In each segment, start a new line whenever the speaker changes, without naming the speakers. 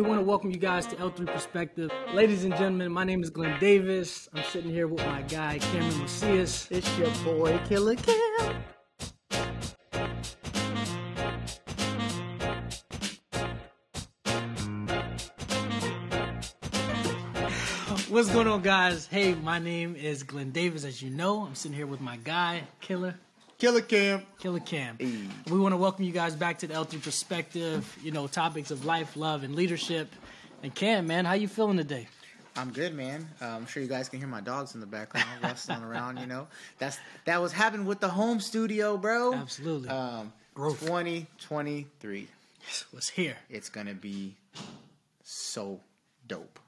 We want to welcome you guys to L3 Perspective. Ladies and gentlemen, my name is Glenn Davis. I'm sitting here with my guy, Cameron Macias.
It's your boy, Killer Cam.
What's going on, guys? Hey, my name is Glenn Davis. As you know, I'm sitting here with my guy, Killer.
Killer Cam.
Killer Cam. We want to welcome you guys back to the L3 Perspective. You know, topics of life, love, and leadership. And Cam, man, how you feeling today?
I'm good, man. Uh, I'm sure you guys can hear my dogs in the background rustling around. You know, that's that was happening with the home studio, bro.
Absolutely.
Um,
Growth.
2023.
Was here
It's gonna be so dope.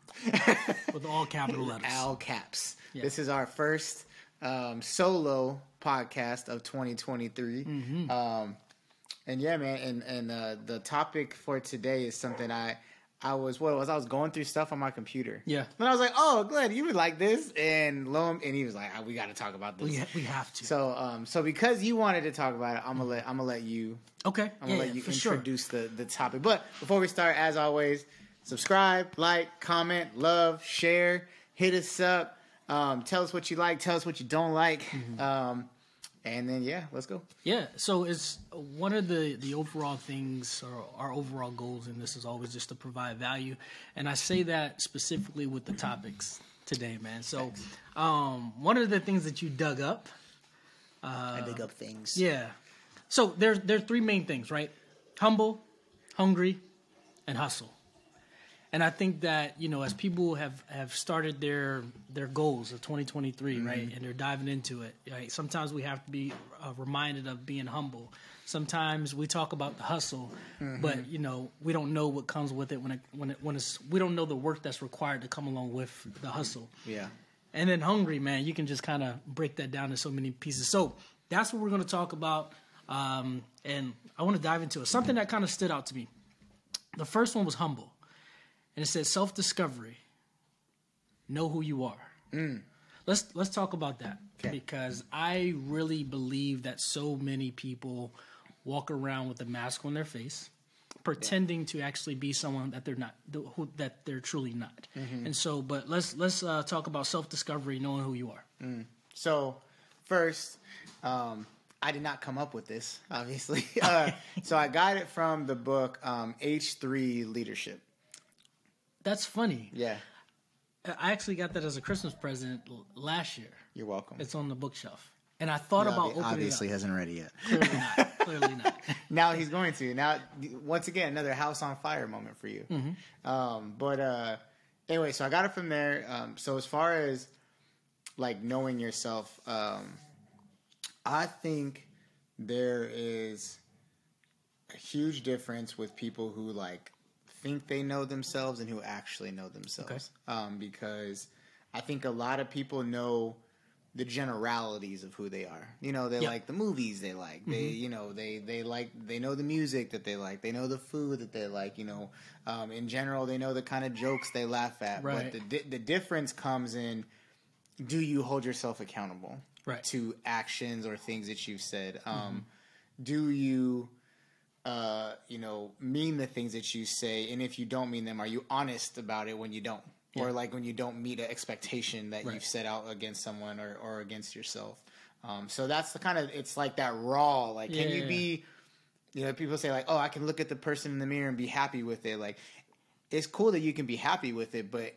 with all capital letters.
All caps.
Yeah.
This is our first um, solo podcast of 2023.
Mm-hmm.
Um, and yeah, man, and and uh, the topic for today is something I I was what was I was going through stuff on my computer.
Yeah.
And I was like, "Oh, Glenn, you would like this," and lo, and he was like, "Ah, "We got to talk about this."
We, ha- we have to.
So, um, so because you wanted to talk about it, I'm gonna let I'm gonna let you
okay.
I'm gonna let
yeah,
you
for sure.
introduce the the topic. But before we start, as always, subscribe, like, comment, love, share, hit us up. Um, tell us what you like, tell us what you don't like,
Mm-hmm.
um, and then yeah, let's go.
Yeah, so it's one of the the overall things or our overall goals in this is always just to provide value, and I say that specifically with the topics today, man. So, um, one of the things that you dug up,
I dig up things.
yeah. So there's there are three main things, right? Humble, hungry, and hustle. And I think that you know, as people have have started their their goals of 2023, right, and they're diving into it, right. Sometimes we have to be uh, reminded of being humble. Sometimes we talk about the hustle, but you know, we don't know what comes with it when it when it when it's we don't know the work that's required to come along with the hustle.
yeah.
And then hungry, man, you can just kind of break that down to so many pieces. So that's what we're going to talk about. Um, and I want to dive into it. Something that kind of stood out to me. The first one was humble. And it said self discovery. Know who you are. Let's let's talk about that.
Okay.
Because I really believe that so many people walk around with a mask on their face, pretending to actually be someone that they're not, who, that they're truly not. And so, but let's let's uh, talk about self discovery, knowing who you are.
So first, um, I did not come up with this, obviously. Uh, so I got it from the book um, H3 Leadership.
That's funny.
Yeah,
I actually got that as a Christmas present l- last year.
you're welcome.
It's on the bookshelf, and I thought about opening
obviously hasn't read it yet.
Clearly not. Clearly not.
now he's going to. Now, once again, another house on fire moment for you. Um, but uh, anyway, so I got it from there. Um, so as far as like knowing yourself, um, I think there is a huge difference with people who like think they know themselves and who actually know themselves. Um, because I think a lot of people know the generalities of who they are. You know, they
Yep.
like the movies they like. They, you know, they they like they know the music that they like. They know the food that they like. You know, um, in general, they know the kind of jokes they laugh at.
Right.
But the di- the difference comes in do you hold yourself accountable
Right.
to actions or things that you've said? Um, do you uh, you know, mean the things that you say, and if you don't mean them, are you honest about it when you don't,
Yeah.
or like when you don't meet an expectation that
Right.
you've set out against someone or, or against yourself? Um, so that's the kind of it's like that raw. Like, can
Yeah,
you
yeah,
be? You know, people say like, "Oh, I can look at the person in the mirror and be happy with it." Like, it's cool that you can be happy with it, but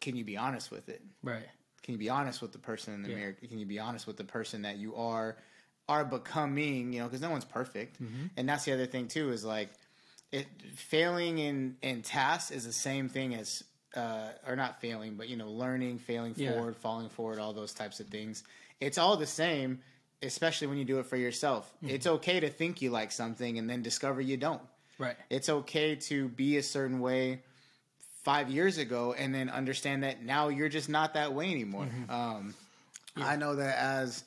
can you be honest with it?
Right.
Can you be honest with the person in the mirror? Can you be honest with the person that you are are becoming? You know, because no one's perfect,
Mm-hmm.
and that's the other thing too. Is like it failing in in tasks is the same thing as uh, or not failing, but you know, learning, failing
Yeah.
forward, falling forward, all those types of things. It's all the same, especially when you do it for yourself.
Mm-hmm.
It's okay to think you like something and then discover you don't.
Right.
It's okay to be a certain way five years ago and then understand that now you're just not that way anymore.
Mm-hmm.
Um, I know that as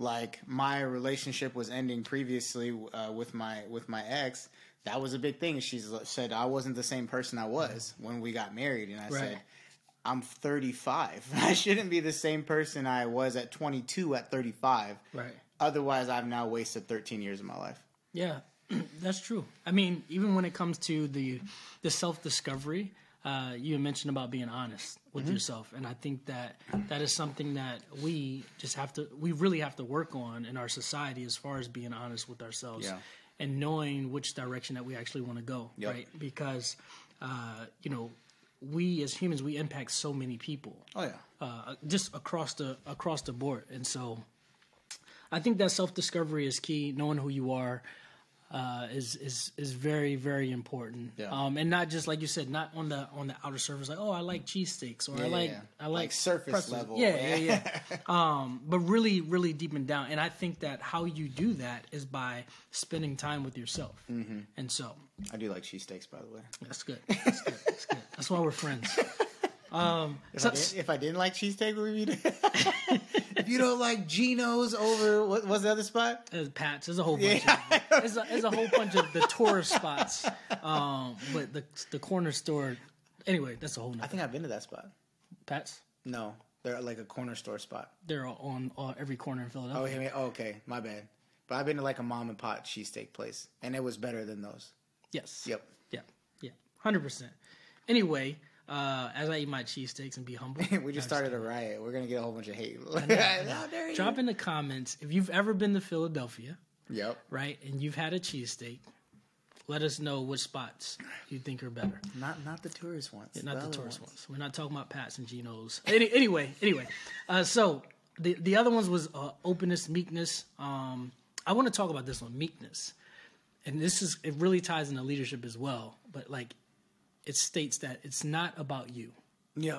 like my relationship was ending previously uh, with my with my ex, that was a big thing. She said I wasn't the same person I was when we got married, and I
Right.
said. I'm 35. I shouldn't be the same person I was at 22 at 35.
Right.
Otherwise, I've now wasted 13 years of my life.
Yeah. That's true. I mean, even when it comes to the the self discovery, uh, you mentioned about being honest with
Mm-hmm.
yourself, and I think that that is something that we just have to, we really have to work on in our society as far as being honest with ourselves
Yeah.
and knowing which direction that we actually want to go,
Yep.
right? Because uh, you know, we as humans we impact so many people
Oh yeah.
uh, just across the across the board. And so, I think that self discovery is key. Knowing who you are uh, is is is very very important.
Yeah.
Um, and not just like you said, not on the on the outer surface, like oh I like cheesesteaks or I like
yeah.
I like,
Like surface
pretzels.
level.
Yeah, yeah, yeah. um, but really really deep and down. And I think that how you do that is by spending time with yourself.
Mm-hmm.
And so
I do like cheesesteaks, by the way.
that's good. That's good. That's good. That's why we're friends. Um,
If,
so-
I, did, if I didn't like cheesesteak, would we? if you don't like Geno's over what, was the other spot?
There's Pat's. There's a whole bunch. Of, there's, a, there's a whole bunch of the tourist spots. Um, but the the corner store. Anyway, that's a whole.
I think I've been to that spot.
Pat's.
No, they're like a corner store spot.
They're on uh, every corner in
Oh,
Philadelphia.
yeah, oh, okay, my bad. But I've been to like a mom and pop cheesesteak place, and it was better than those.
Yes.
Yep.
Yeah. Yeah. Hundred percent. Anyway, uh, as I eat my cheesesteaks and be humble,
we just started a riot. We're gonna get a whole bunch of hate. You?
Drop in the comments if you've ever been to Philadelphia,
Yep.
right, and you've had a cheesesteak. Let us know which spots you think are better.
Not not the tourist ones.
not the
other
tourist ones. We're not talking about Pat's and Geno's. Any, anyway, anyway, uh, so the the other ones was uh, openness, meekness. Um, I want to talk about this one, meekness, and this is it really ties into leadership as well. But like, it states that it's not about you.
Yeah.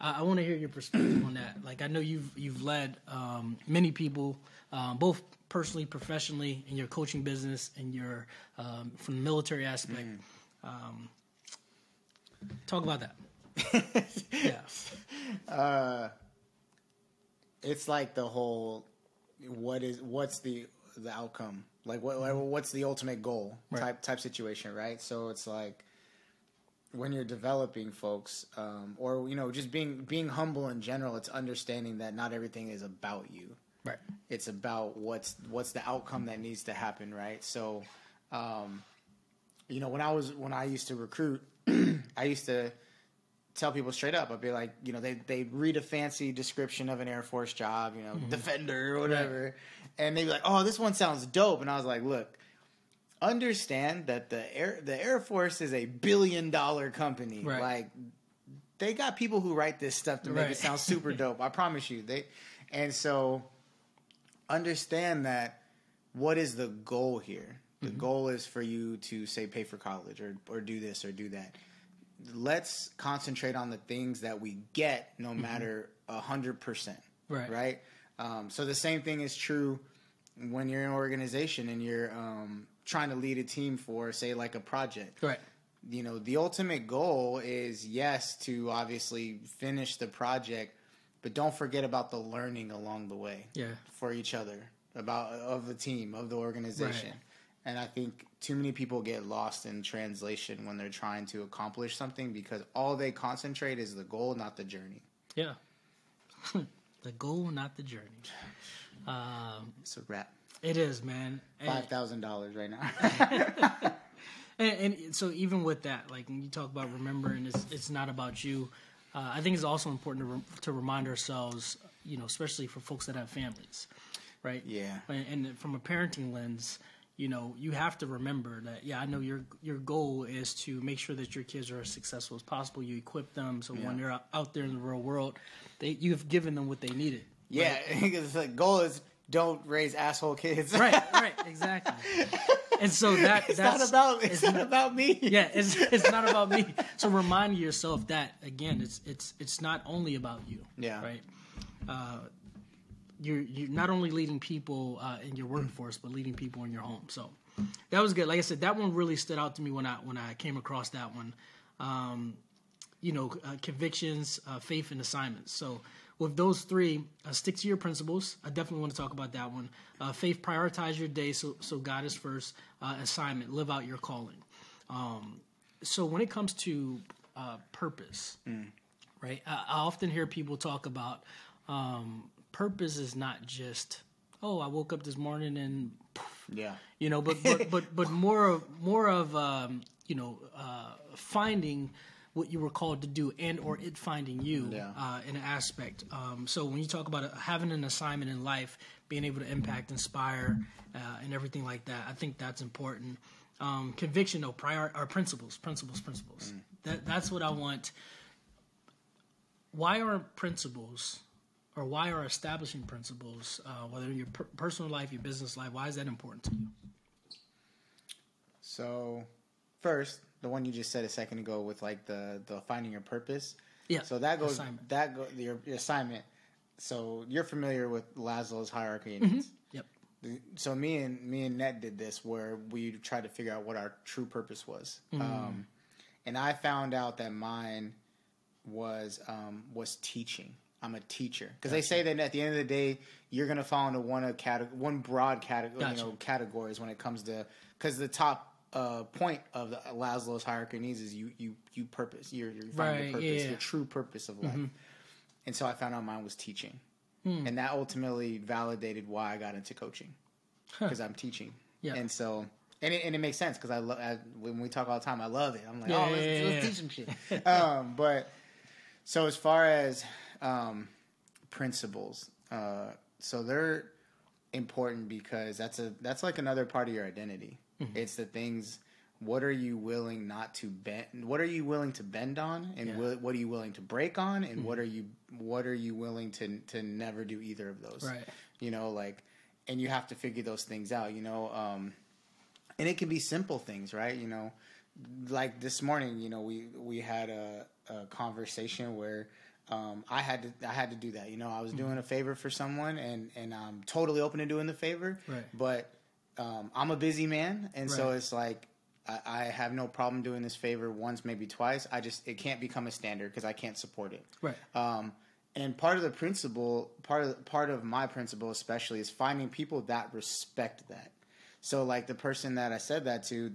I, I want to hear your perspective on that. Like, I know you've you've led um, many people, um, both personally, professionally, in your coaching business, and your um, from the military aspect. Um, talk about that. yeah.
It's like the whole what is what's the the outcome like what what's the ultimate goal
Right.
type type situation right so it's like when you're developing folks um, or you know just being being humble in general it's understanding that not everything is about you.
Right.
it's about what's what's the outcome that needs to happen right? So um, you know when i was when i used to recruit i used to tell people straight up i'd be like you know they they read a fancy description of an air force job you know defender or whatever and they'd be like oh this one sounds dope and i was like look understand that the air the air force is a billion dollar company
Right.
like they got people who write this stuff to make
Right.
it sound super dope i promise you they and so understand that what is the goal here? The goal is for you to say pay for college or or do this or do that. Let's concentrate on the things that we get, no matter a hundred percent.
Right.
Right. Um, so the same thing is true when you're in an organization and you're um, trying to lead a team for, say, like a project
Right.
you know the ultimate goal is yes to obviously finish the project but don't forget about the learning along the way
Yeah.
for each other about of the team of the organization
Right.
and i think too many people get lost in translation when they're trying to accomplish something because all they concentrate is the goal not the journey
Yeah. the goal, not the journey. Um,
it's a wrap
it is, man.
$5000 right now
And, and so even with that, like when you talk about remembering, it's it's not about you. Uh, I think it's also important to re- to remind ourselves, you know, especially for folks that have families, right?
Yeah.
And, and from a parenting lens, you know, you have to remember that. Yeah, I know your your goal is to make sure that your kids are as successful as possible. You equip them so when they're out, there in the real world, they you've given them what they needed.
yeah because the goal is don't raise asshole kids
Right, right, exactly. And so that
it's
that's
not about it's, not about me
yeah, it's it's not about me. So remind yourself that again, it's it's it's not only about you.
Yeah.
Right. Uh, you're you're not only leading people uh, in your workforce, but leading people in your home. So that was good. Like I said, that one really stood out to me when I when I came across that one. Um, you know, uh, convictions, uh, faith, and assignments. So with those three, uh, stick to your principles. I definitely want to talk about that one. Uh, faith, prioritize your day, so so God is first. Uh, assignment, live out your calling. Um, so when it comes to uh, purpose, right? I, I often hear people talk about um, purpose is not just oh I woke up this morning and poof,
Yeah.
you know but but but, but more of more of um, you know uh, finding what you were called to do and or it finding you
Yeah.
uh, in an aspect. Um, so when you talk about uh, having an assignment in life being able to impact inspire uh, and everything like that i think that's important. Um, conviction though prior or principles principles principles. That that's what i want. Why aren't principles or why are establishing principles uh, whether in your per- personal life your business life why is that important to you?
So, first, the one you just said a second ago with like the the finding your purpose.
Yeah,
So that goes
assignment.
that go your, your assignment. So you're familiar with Maslow's hierarchy
Mm-hmm. yep
So me and me and Ned did this where we tried to figure out what our true purpose was.
Mm.
Um, and I found out that mine was um, was teaching. I'm a teacher because they say that at the end of the day, you're going to fall into one of cate- one broad category,
Gotcha.
you know, categories when it comes to because the top uh, point of the Maslow's hierarchy of needs is you you you purpose. You're, you're finding
Right,
your purpose,
yeah, Mm-hmm.
your true purpose of life. And so I found out mine was teaching,
Hmm.
and that ultimately validated why I got into coaching because I'm teaching.
Yeah.
And so, and it, and it makes sense because I love when we talk all the time. I love it. I'm like,
Yeah,
oh, let's, let's teach some shit. um, but so as far as um, principles, uh, so they're important because that's a that's like another part of your identity.
Mm-hmm.
It's the things. What are you willing not to bend? What are you willing to bend on, and
Yeah. Mm-hmm.
what are you willing to break on, and what are you what are you willing to to never do either of those?
Right.
You know, like, and you have to figure those things out. You know, um, and it can be simple things, right? You know, like this morning, you know, we we had a, a conversation where um, I had to I had to do that. You know, I was
Mm-hmm.
doing a favor for someone, and and I'm totally open to doing the favor,
Right.
but um, I'm a busy man, and so it's like. I I have no problem doing this favor once, maybe twice. I just it can't become a standard because I can't support it.
right
Um, and part of the principle, part of part of my principle, especially, is finding people that respect that. So, like the person that I said that to,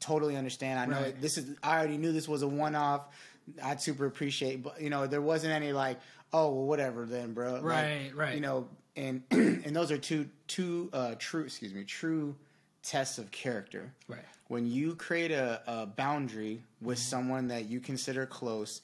totally understand. I know
Right.
this is. I already knew this was a one off. I'd super appreciate, but you know, there wasn't any like, oh, well, whatever then, bro. Like,
Right, right.
You know, and and those are two two uh, true, excuse me, true tests of character
right
when you create a, a boundary with
Mm-hmm.
someone that you consider close,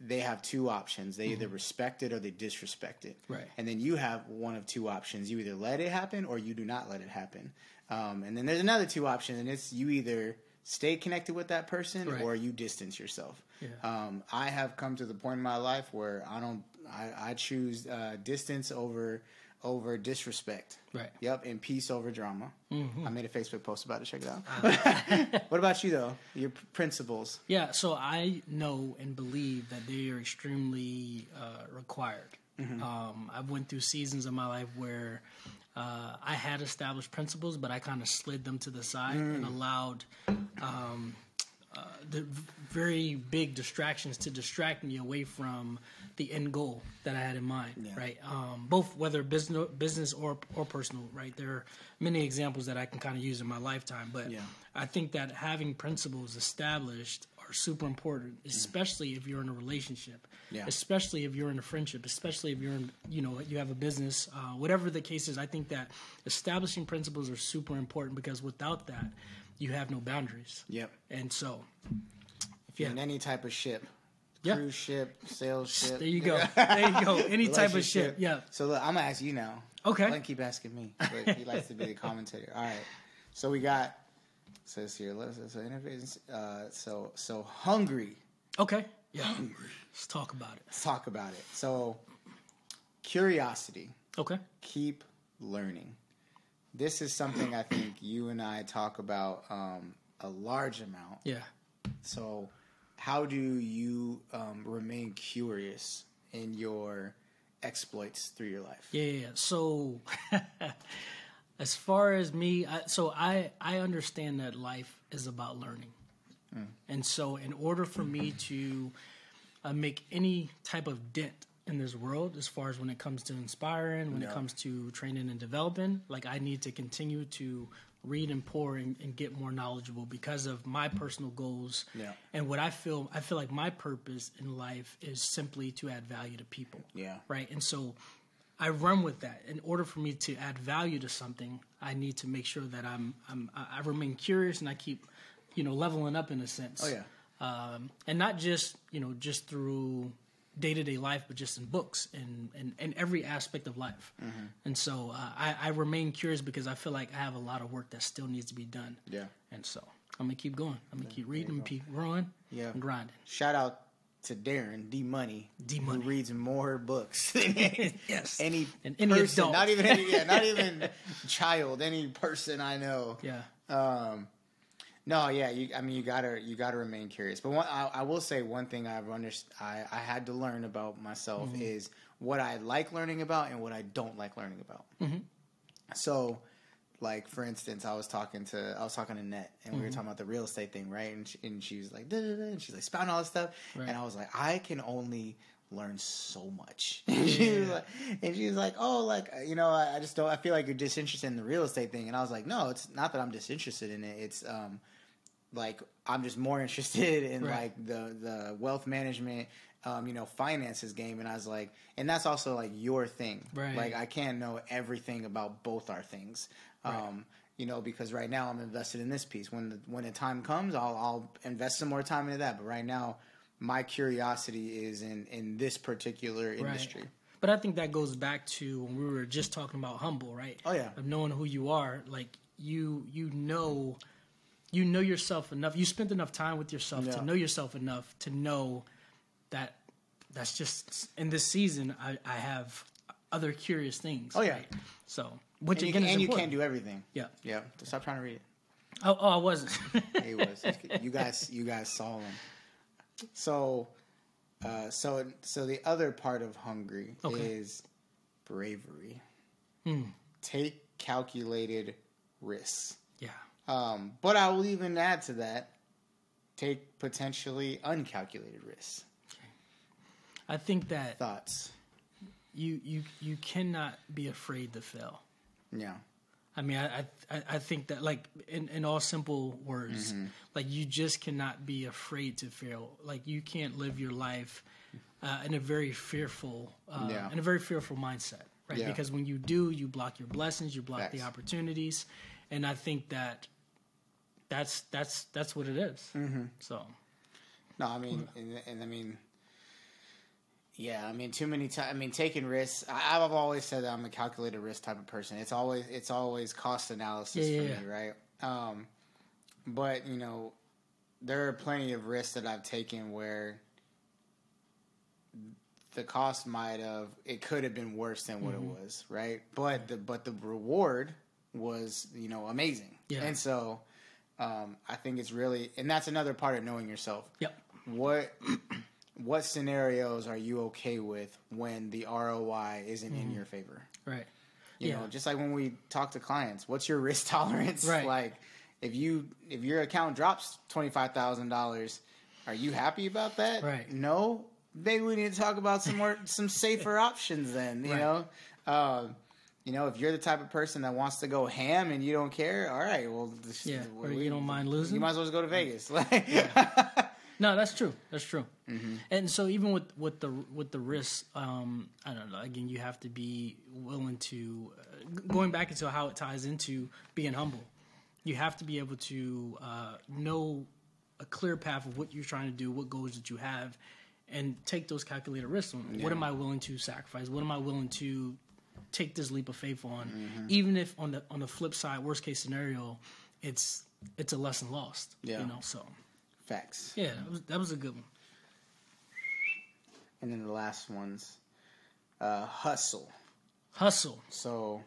they have two options. They
Mm-hmm.
either respect it or they disrespect it.
Right.
And then you have one of two options. You either let it happen or you do not let it happen. Um, and then there's another two options, and it's you either stay connected with that person
Right.
or you distance yourself.
Yeah.
Um, I have come to the point in my life where I don't. I, I choose uh, distance over over disrespect.
Right.
Yep, and peace over drama. I made a Facebook post about it. Check it out.
Uh.
what about you though? Your principles.
Yeah, so I know and believe that they are extremely uh, required. Um, I went through seasons of my life where uh, I had established principles, but I kind of slid them to the side and allowed um, uh, the v- very big distractions to distract me away from the end goal that I had in mind. Right, um, both whether business, business or or personal. Right, there are many examples that I can kind of use in my lifetime, but
Yeah.
I think that having principles established are super important, especially if you're in a relationship,
Yeah.
especially if you're in a friendship, especially if you're in, you know, you have a business, uh, whatever the case is. I think that establishing principles are super important because without that, you have no boundaries.
Yep.
And so,
If you're
Yeah.
in any type of ship,
Yeah.
cruise ship, sail ship.
there you go. There you go. Any type of ship. Yeah.
So look, I'm gonna ask you now.
Okay.
Him keep asking me, but he likes to be the commentator. All right. So we got says here. Let's so interface. Uh, so so hungry.
Okay. Yeah. Hungry. Let's talk about it.
Let's talk about it. So curiosity.
Okay.
keep learning. This is something I think you and I talk about um, a large amount.
Yeah.
So, how do you um, remain curious in your exploits through your life?
Yeah. So, as far as me, I, so I I understand that life is about learning, and so in order for me to uh, make any type of dent in this world, as far as when it comes to inspiring, when it comes to training and developing, like I need to continue to read and pour and, and get more knowledgeable because of my personal goals
Yeah.
and what I feel. I feel like my purpose in life is simply to add value to people
Yeah.
right? And so I run with that. In order for me to add value to something, I need to make sure that I'm, I'm I remain curious and I keep, you know, leveling up in a sense.
Oh yeah.
Um, and not just you know just through day to day life, but just in books and and, and every aspect of life.
Mm-hmm.
And so uh, I, I remain curious because I feel like I have a lot of work that still needs to be done.
Yeah.
And so I'm gonna keep going. I'm gonna keep reading, keep growing,
Yeah.
and grinding.
Shout out to Darren D Money,
D Money, who
reads more books than
Yes.
any
And any
person,
adult.
not even any, yeah, not even child, any person I know.
Yeah.
Um, no, yeah, you, I mean, you gotta you gotta remain curious. But one, I, I will say one thing I've underst- I, I had to learn about myself
Mm-hmm.
is what I like learning about and what I don't like learning about.
Mm-hmm.
So, like for instance, I was talking to I was talking to Net, and we
Mm-hmm.
were talking about the real estate thing, right? And she, and she was like, and she's like spouting all this stuff,
Right.
and I was like, I can only learn so much. and, she was like, and she was like, oh, like you know, I, I just don't. I feel like you're disinterested in the real estate thing, and I was like, no, it's not that I'm disinterested in it. It's um, like I'm just more interested in
Right.
like the the wealth management, um, you know, finances game. And I was like, and that's also like your thing.
Right.
Like I can't know everything about both our things. Um, you know, because right now I'm invested in this piece. When the when the time comes, I'll I'll invest some more time into that. But right now, my curiosity is in in this particular industry.
Right. But I think that goes back to when we were just talking about humble, right?
Oh, yeah.
Of knowing who you are, like you you know you know yourself enough. You spent enough time with yourself
Yeah.
to know yourself enough to know that that's just in this season I, I have other curious things.
Oh, yeah.
right? So which
And, you,
again is
and you can't do everything.
Yeah.
Yeah. So stop trying to read it.
Oh, oh I wasn't.
He was. you guys, you guys saw him. So, uh, so, so the other part of hungry
Okay.
is bravery.
Hmm.
Take calculated risks.
yeah.
Um, but I will even add to that: take potentially uncalculated risks.
I think that
Thoughts?
you you you cannot be afraid to fail.
Yeah.
I mean, I I, I think that like in, in all simple words,
Mm-hmm.
like you just cannot be afraid to fail. Like you can't live your life uh, in a very fearful, uh,
Yeah.
in a very fearful mindset, right?
Yeah.
Because when you do, you block your blessings, you block the opportunities, and I think that that's that's that's what it is.
Mm-hmm.
So
No, I mean, and, and I mean, yeah, I mean, too many times. I mean, taking risks. I, I've always said that I'm a calculated risk type of person. It's always it's always cost analysis
Yeah,
for
yeah,
me, right? Um, but you know, there are plenty of risks that I've taken where the cost might have it could have been worse than what
Mm-hmm.
it was, right? But the but the reward was you know amazing,
Yeah.
and so. Um, I think it's really, and that's another part of knowing yourself
yep,
what what scenarios are you okay with when the ROI isn't in your favor?
right,
You
Yeah.
know, just like when we talk to clients, what's your risk tolerance?
Right.
Like if you if your account drops twenty five thousand dollars, are you happy about that?
Right.
No. Maybe we need to talk about some more some safer options then, you
Right.
know? Um you know, if you're the type of person that wants to go ham and you don't care, all right. Well, this,
Yeah,
we-
you don't mind losing.
You might as well just go to Vegas. Like,
No, that's true. That's true.
Mm-hmm.
And so even with with the with the risks, um, I don't know. Again, you have to be willing to uh, going back into how it ties into being humble. You have to be able to uh, know a clear path of what you're trying to do, what goals that you have, and take those calculated risks. What am I willing to sacrifice? What am I willing to take this leap of faith on?
Mm-hmm.
Even if on the on the flip side, worst case scenario, it's it's a lesson lost.
Yeah.
You know, so.
Facts.
Yeah, that was, that was a good one.
And then the last ones, uh, hustle.
Hustle.
So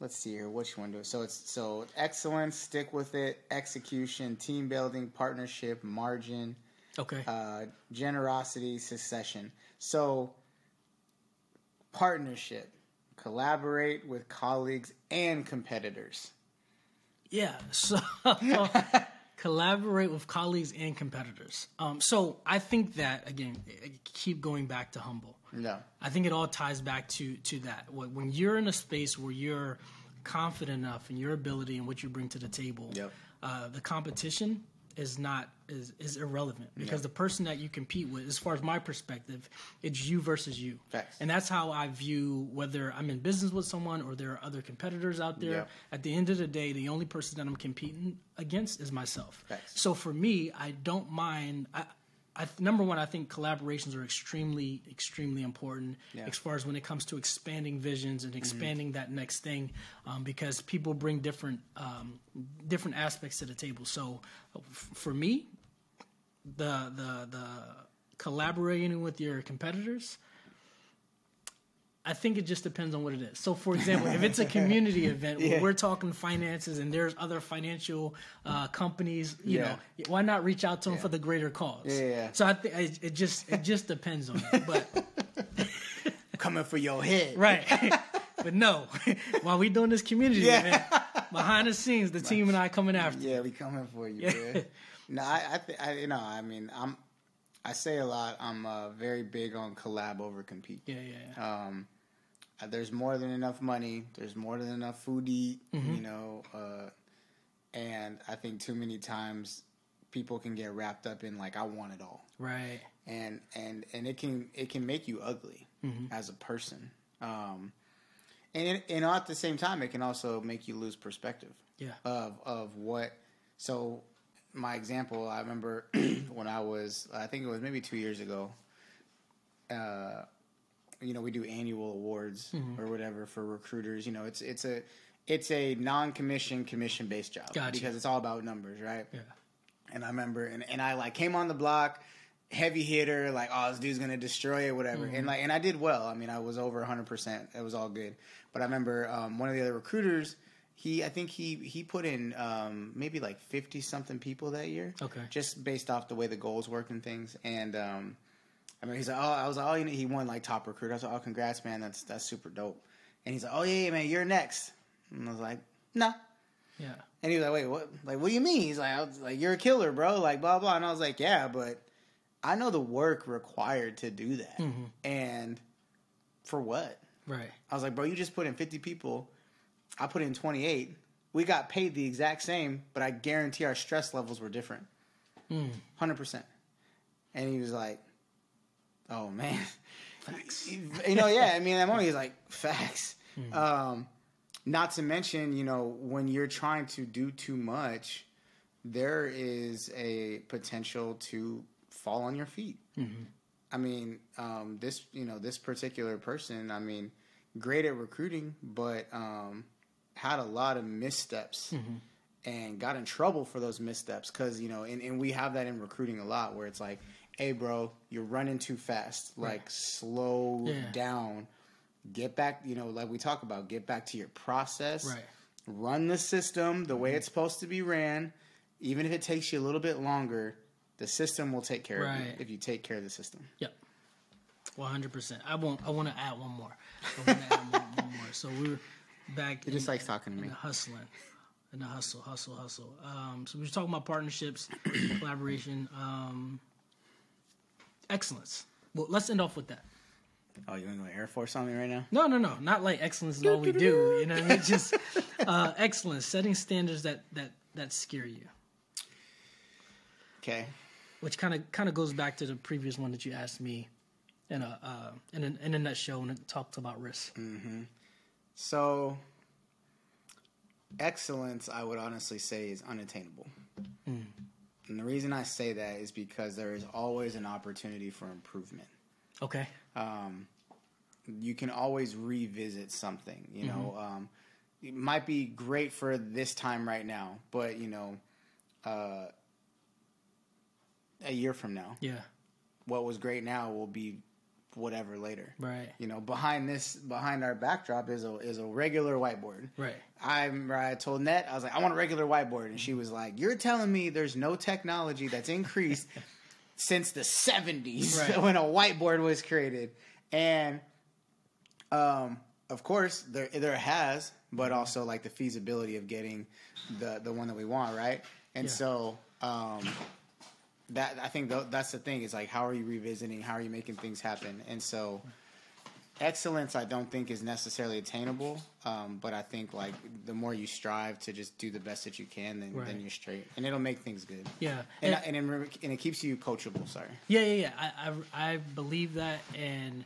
let's see here. Which one do it? So it's so excellence, stick with it, execution, team building, partnership, margin,
Okay.
uh, generosity, succession. So partnership, collaborate with colleagues and competitors.
yeah. So collaborate with colleagues and competitors. Um, so I think that again, keep going back to humble.
No.
I think it all ties back to to that. When when you're in a space where you're confident enough in your ability and what you bring to the table,
Yep.
uh, the competition is not is is irrelevant because the person that you compete with, as far as my perspective, it's you versus you,
Facts.
and that's how I view whether I'm in business with someone or there are other competitors out there.
Yeah.
At the end of the day, the only person that I'm competing against is myself.
Facts.
So for me, I don't mind. I, I, number one, I think collaborations are extremely, extremely important
Yeah.
as far as when it comes to expanding visions and expanding that next thing, um, because people bring different, um, different aspects to the table. So, f- for me, the the the collaborating with your competitors. I think it just depends on what it is. So, for example, if it's a community event where
Yeah.
we're talking finances and there's other financial uh, companies, you
Yeah.
know, why not reach out to them for the greater cause?
Yeah, yeah.
So I think it, it just it just depends on it. But
Coming for your head.
right, but no, while we doing this community
Yeah.
event, behind the scenes, the team and I coming after.
Yeah, we coming for you,
Yeah.
man. No, I, I, th- I, you know, I mean, I'm, I say a lot. I'm uh, very big on collab over compete.
Yeah, yeah, yeah.
Um, there's more than enough money. There's more than enough food to eat.
Mm-hmm.
You know, uh, and I think too many times people can get wrapped up in like I want it all,
right.
and and and it can it can make you ugly
Mm-hmm.
as a person. Um, and it, and at the same time, it can also make you lose perspective
Yeah.
of of what. So, my example, I remember when I was, I think it was maybe two years ago. Uh, you know, we do annual awards
Mm-hmm.
or whatever for recruiters. You know, it's it's a it's a non-commission commission based job
Gotcha.
because it's all about numbers, right?
Yeah.
And I remember, and, and I like came on the block, heavy hitter, like, oh, this dude's gonna destroy it, whatever. And like, and I did well. I mean, I was over hundred percent. It was all good. But I remember um, one of the other recruiters. He, I think he he put in um, maybe like fifty something people that year.
Okay.
Just based off the way the goals work and things. And um, I mean, he's like, oh, I was like, oh, you know, he won like top recruit. I was like, oh, congrats, man. That's that's super dope. And he's like, oh yeah, yeah, man, you're next. And I was like, nah.
Yeah.
And he was like, "Wait, what? Like, what do you mean?" He's like, I was like, "You're a killer, bro." Like, blah blah. And I was like, "Yeah, but I know the work required to do that, mm-hmm. and for what?"
Right.
I was like, "Bro, you just put in 50 people. I put in 28. We got paid the exact same, but I guarantee our stress levels were different, mm. hundred percent." And he was like, "Oh man."
Facts.
you know, yeah. I mean, that moment he's like facts. Um, not to mention, you know, when you're trying to do too much, there is a potential to fall on your feet. I mean, um, this, you know, this particular person, I mean, great at recruiting, but um, had a lot of missteps and got in trouble for those missteps because you know and, and we have that in recruiting a lot where it's like hey bro you're running too fast like slow
Yeah.
down get back you know like we talk about get back to your process
Right.
run the system the way it's supposed to be ran even if it takes you a little bit longer the system will take care of you if you take care of the system
Yep. One hundred percent. I won't. I want to add one more. I want to add one, one more. So we're back.
he just likes talking to me
hustling, in the hustle, hustle, hustle. Um, so we were talking about partnerships, collaboration, um, excellence. Well, let's end off with that.
oh you want to air force on me right now
No, no, no. Not like excellence is all we do. You know, what I mean? just uh, excellence, setting standards that that that scare you.
okay
Which kind of kind of goes back to the previous one that you asked me in a uh, in a, in a nutshell when it talked about risk.
So, excellence, I would honestly say, is unattainable. And the reason I say that is because there is always an opportunity for improvement.
Okay.
Um, you can always revisit something. You know, um, it might be great for this time right now, but you know, uh, a year from now,
Yeah.
what was great now will be whatever later.
Right.
You know, behind this, behind our backdrop is a is a regular whiteboard.
Right.
I remember I told Net, I was like, I want a regular whiteboard, and she was like, You're telling me there's no technology that's increased since the '70s
Right.
when a whiteboard was created, and um, of course there there has, but also like the feasibility of getting the the one that we want, right? And
Yeah.
so. Um, that I think tho- that's the thing is like how are you revisiting how are you making things happen and so excellence I don't think is necessarily attainable. Um, but I think like the more you strive to just do the best that you can, then
Right.
then you're straight, and it'll make things good.
Yeah.
and
And-
and, and, it, and it keeps you coachable. Sorry.
Yeah, yeah, yeah. I, I, I believe that, and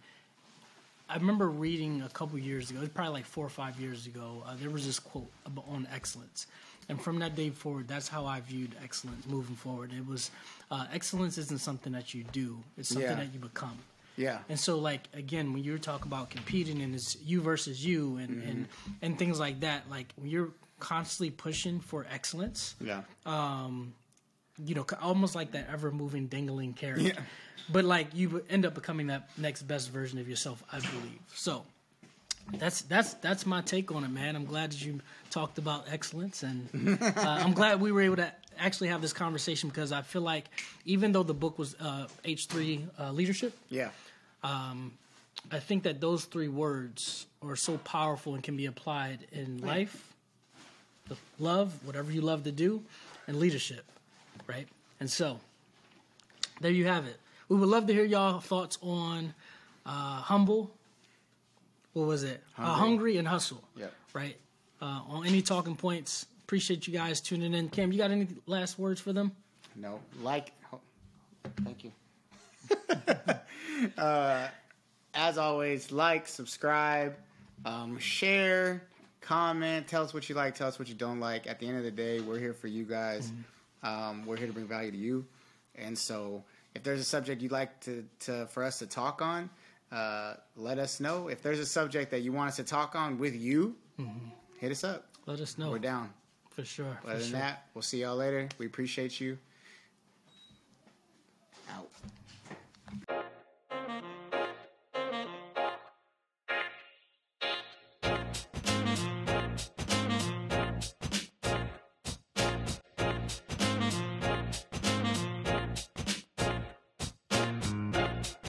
I remember reading a couple years ago, it's probably like four or five years ago. Uh, there was this quote on excellence, and from that day forward, that's how I viewed excellence moving forward. It was uh, excellence isn't something that you do; it's something
Yeah.
that you become.
Yeah.
And so, like again, when you talk about competing and it's you versus you and and and things like that, like when you're constantly pushing for excellence,
Yeah.
Um, you know, almost like that ever moving dingling carrot.
Yeah.
But like you end up becoming that next best version of yourself, I believe. So that's that's that's my take on it, man. I'm glad that you talked about excellence, and uh, I'm glad we were able to actually have this conversation because I feel like even though the book was uh, H3 uh, leadership,
yeah.
I think that those three words are so powerful and can be applied in life, the love, whatever you love to do, and leadership, right? And so, there you have it. We would love to hear y'all thoughts on uh, humble. What was it? Hungry, uh,
Hungry.
and hustle.
Yeah.
Right. Uh, on any talking points. Appreciate you guys tuning in. Cam, you got any last words for them?
No. Like. oh, thank you. uh, as always, like, subscribe, um, share, comment. Tell us what you like. Tell us what you don't like. At the end of the day, we're here for you guys. Um, we're here to bring value to you. And so, if there's a subject you'd like to, to for us to talk on, uh, let us know if there's a subject that you want us to talk on with you. Mm-hmm. Hit us up.
Let us know.
We're down.
For sure.
Other
for
than
sure.
that, we'll see y'all later. We appreciate you. Out.